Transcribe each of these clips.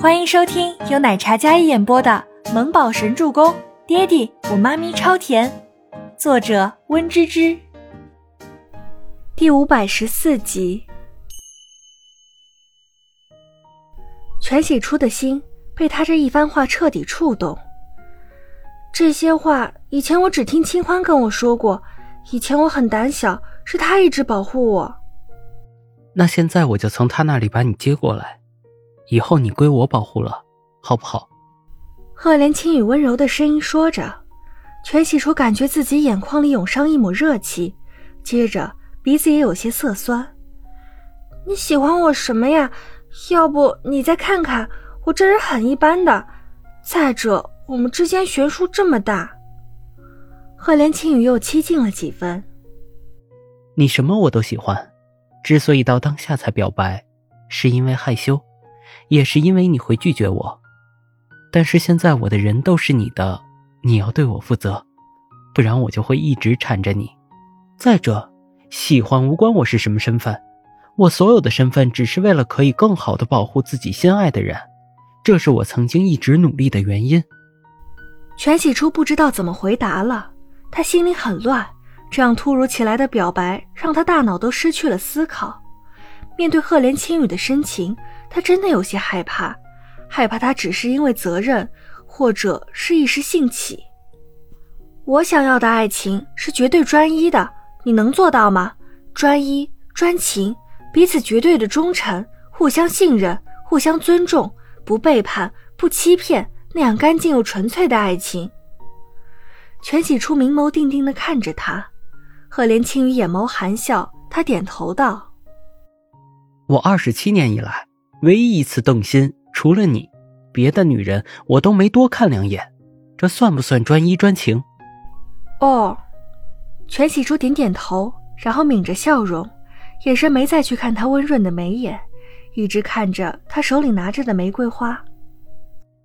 欢迎收听由奶茶嘉一演播的《萌宝神助攻》，爹地我妈咪超甜，作者温芝芝。第五百十四集。全喜初的心被他这一番话彻底触动。这些话以前我只听清欢跟我说过，以前我很胆小，是他一直保护我。那现在我就从他那里把你接过来。以后你归我保护了，好不好？赫连青雨温柔的声音说着，全喜初感觉自己眼眶里涌上一抹热气，接着鼻子也有些涩酸。你喜欢我什么呀？要不你再看看，我这人很一般的。再者，我们之间悬殊这么大。赫连青雨又凄近了几分。你什么我都喜欢，之所以到当下才表白，是因为害羞。也是因为你会拒绝我，但是现在我的人都是你的，你要对我负责，不然我就会一直缠着你。再者，喜欢无关我是什么身份，我所有的身份只是为了可以更好的保护自己心爱的人，这是我曾经一直努力的原因。全喜初不知道怎么回答了，他心里很乱，这样突如其来的表白让他大脑都失去了思考。面对赫连青雨的深情。他真的有些害怕，害怕他只是因为责任，或者是一时兴起。我想要的爱情是绝对专一的，你能做到吗？专一、专情，彼此绝对的忠诚，互相信任，互相尊重，不背叛，不欺骗，那样干净又纯粹的爱情。全喜初明眸定定地看着他，赫连青雨眼眸含笑，他点头道：“我二十七年以来。”唯一一次动心，除了你，别的女人我都没多看两眼，这算不算专一专情？哦，全喜初点点头，然后抿着笑容，眼神没再去看他温润的眉眼，一直看着他手里拿着的玫瑰花。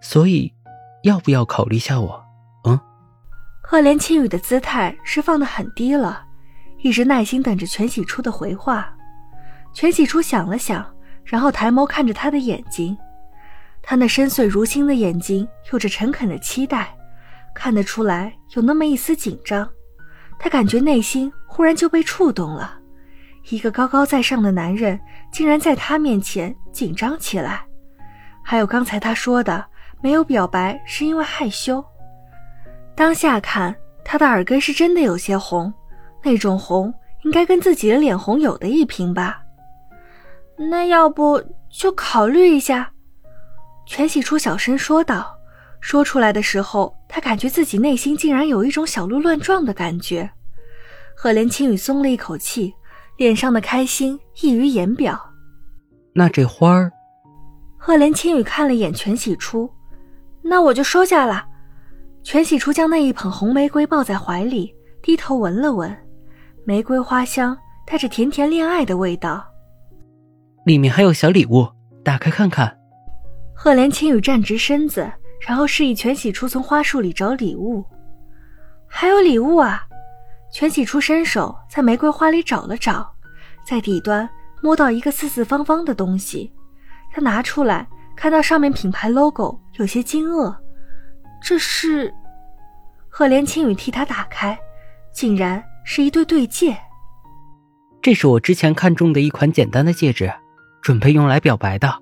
所以，要不要考虑下我？嗯。赫连青雨的姿态是放得很低了，一直耐心等着全喜初的回话。全喜初想了想。然后抬眸看着他的眼睛，他那深邃如星的眼睛有着诚恳的期待，看得出来有那么一丝紧张。他感觉内心忽然就被触动了，一个高高在上的男人竟然在他面前紧张起来。还有刚才他说的没有表白是因为害羞，当下看他的耳根是真的有些红，那种红应该跟自己的脸红有的一拼吧。那要不就考虑一下？全喜初小声说道。说出来的时候，他感觉自己内心竟然有一种小鹿乱撞的感觉。赫连青雨松了一口气，脸上的开心溢于言表。那这花儿？赫连青雨看了眼全喜初，那我就收下了。全喜初将那一捧红玫瑰抱在怀里，低头闻了闻，玫瑰花香带着甜甜恋爱的味道。里面还有小礼物，打开看看。赫连青雨站直身子，然后示意全喜初从花束里找礼物。还有礼物啊！全喜初伸手在玫瑰花里找了找，在底端摸到一个四四方方的东西，他拿出来，看到上面品牌 logo，有些惊愕。这是？赫连青雨替他打开，竟然是一对对戒。这是我之前看中的一款简单的戒指。准备用来表白的，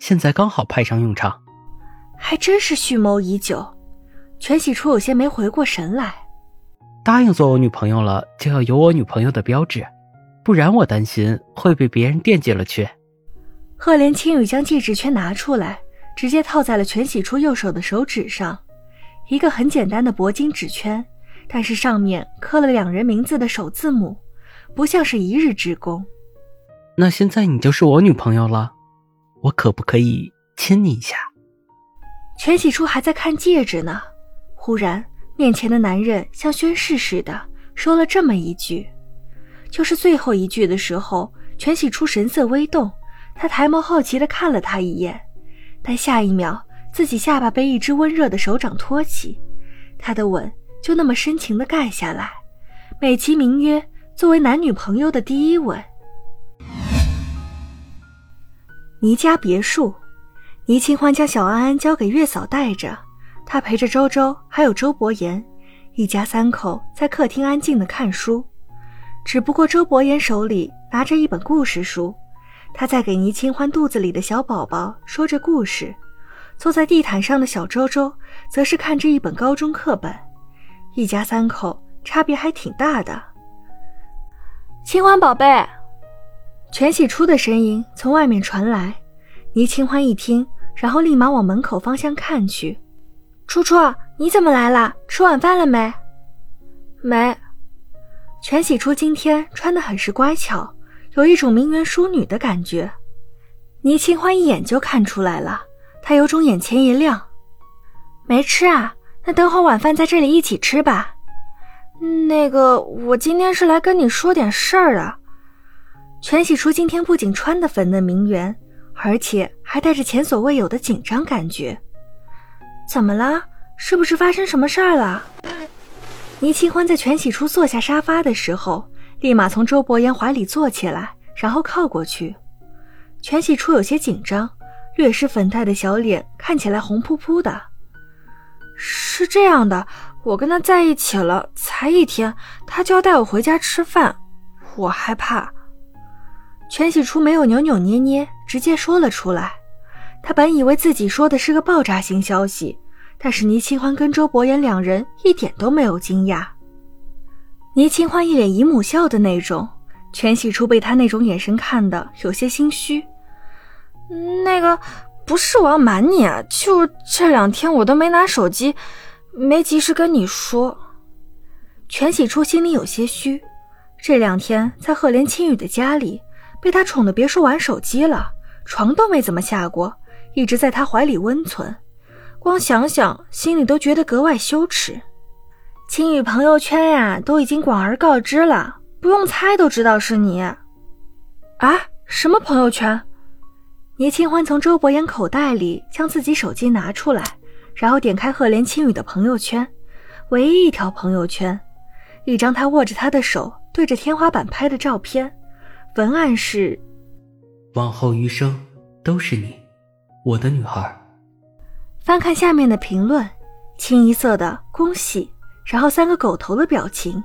现在刚好派上用场，还真是蓄谋已久。全喜初有些没回过神来。答应做我女朋友了，就要有我女朋友的标志，不然我担心会被别人惦记了去。赫连青雨将戒指圈拿出来，直接套在了全喜初右手的手指上，一个很简单的铂金指圈，但是上面刻了两人名字的首字母，不像是一日之功。那现在你就是我女朋友了，我可不可以亲你一下？全喜初还在看戒指呢，忽然面前的男人像宣誓似的说了这么一句，就是最后一句的时候，全喜初神色微动，他抬眸好奇的看了他一眼，但下一秒自己下巴被一只温热的手掌托起，他的吻就那么深情的盖下来，美其名曰作为男女朋友的第一吻。倪家别墅，倪清欢将小安安交给月嫂带着，她陪着周周还有周伯言，一家三口在客厅安静的看书。只不过周伯言手里拿着一本故事书，他在给倪清欢肚子里的小宝宝说着故事。坐在地毯上的小周周，则是看着一本高中课本。一家三口差别还挺大的。清欢宝贝，全喜初的声音从外面传来。倪清欢一听，然后立马往门口方向看去。初初，你怎么来了？吃晚饭了没？没。全喜初今天穿的很是乖巧，有一种名媛淑女的感觉。倪清欢一眼就看出来了，她有种眼前一亮。没吃啊？那等会晚饭在这里一起吃吧。那个，我今天是来跟你说点事儿的。全喜初今天不仅穿的粉嫩名媛。而且还带着前所未有的紧张感觉，怎么了？是不是发生什么事儿了？倪清欢在全喜初坐下沙发的时候，立马从周伯言怀里坐起来，然后靠过去。全喜初有些紧张，略施粉黛的小脸看起来红扑扑的。是这样的，我跟他在一起了才一天，他就要带我回家吃饭，我害怕。全喜初没有扭扭捏捏，直接说了出来。他本以为自己说的是个爆炸性消息，但是倪清欢跟周伯言两人一点都没有惊讶。倪清欢一脸姨母笑的那种，全喜初被他那种眼神看的有些心虚。那个不是我要瞒你啊，就这两天我都没拿手机，没及时跟你说。全喜初心里有些虚，这两天在赫连青雨的家里。被他宠的别说玩手机了，床都没怎么下过，一直在他怀里温存，光想想心里都觉得格外羞耻。青雨朋友圈呀，都已经广而告之了，不用猜都知道是你。啊，什么朋友圈？倪清欢从周伯言口袋里将自己手机拿出来，然后点开赫连青雨的朋友圈，唯一一条朋友圈，一张他握着她的手对着天花板拍的照片。文案是：往后余生都是你，我的女孩。翻看下面的评论，清一色的恭喜，然后三个狗头的表情，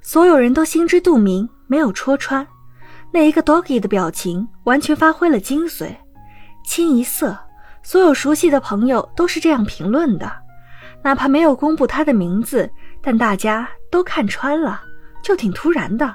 所有人都心知肚明，没有戳穿。那一个 doggy 的表情完全发挥了精髓，清一色，所有熟悉的朋友都是这样评论的，哪怕没有公布他的名字，但大家都看穿了，就挺突然的。